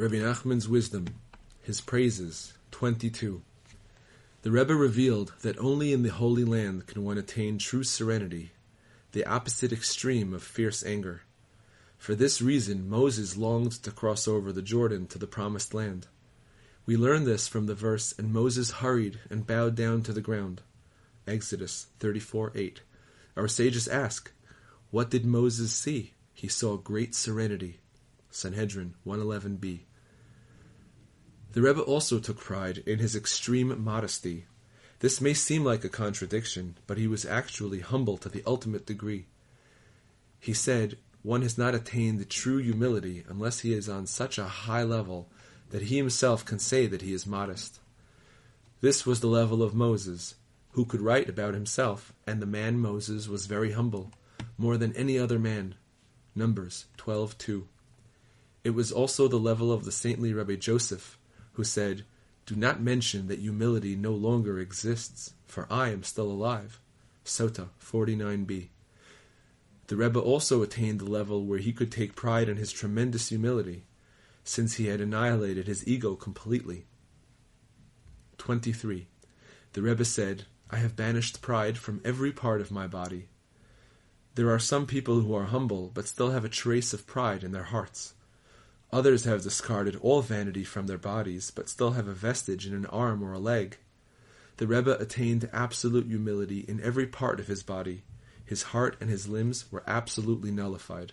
Rabbi Nachman's wisdom, his praises, 22. The Rebbe revealed that only in the Holy Land can one attain true serenity, the opposite extreme of fierce anger. For this reason, Moses longed to cross over the Jordan to the Promised Land. We learn this from the verse, And Moses hurried and bowed down to the ground. Exodus 34 8. Our sages ask, What did Moses see? He saw great serenity. Sanhedrin 111b. The Rebbe also took pride in his extreme modesty. This may seem like a contradiction, but he was actually humble to the ultimate degree. He said, One has not attained the true humility unless he is on such a high level that he himself can say that he is modest. This was the level of Moses, who could write about himself, and the man Moses was very humble, more than any other man. Numbers 12:2. It was also the level of the saintly Rabbi Joseph, who said, Do not mention that humility no longer exists, for I am still alive. Sota 49b. The Rebbe also attained the level where he could take pride in his tremendous humility, since he had annihilated his ego completely. 23. The Rebbe said, I have banished pride from every part of my body. There are some people who are humble, but still have a trace of pride in their hearts. Others have discarded all vanity from their bodies, but still have a vestige in an arm or a leg. The Rebbe attained absolute humility in every part of his body. His heart and his limbs were absolutely nullified.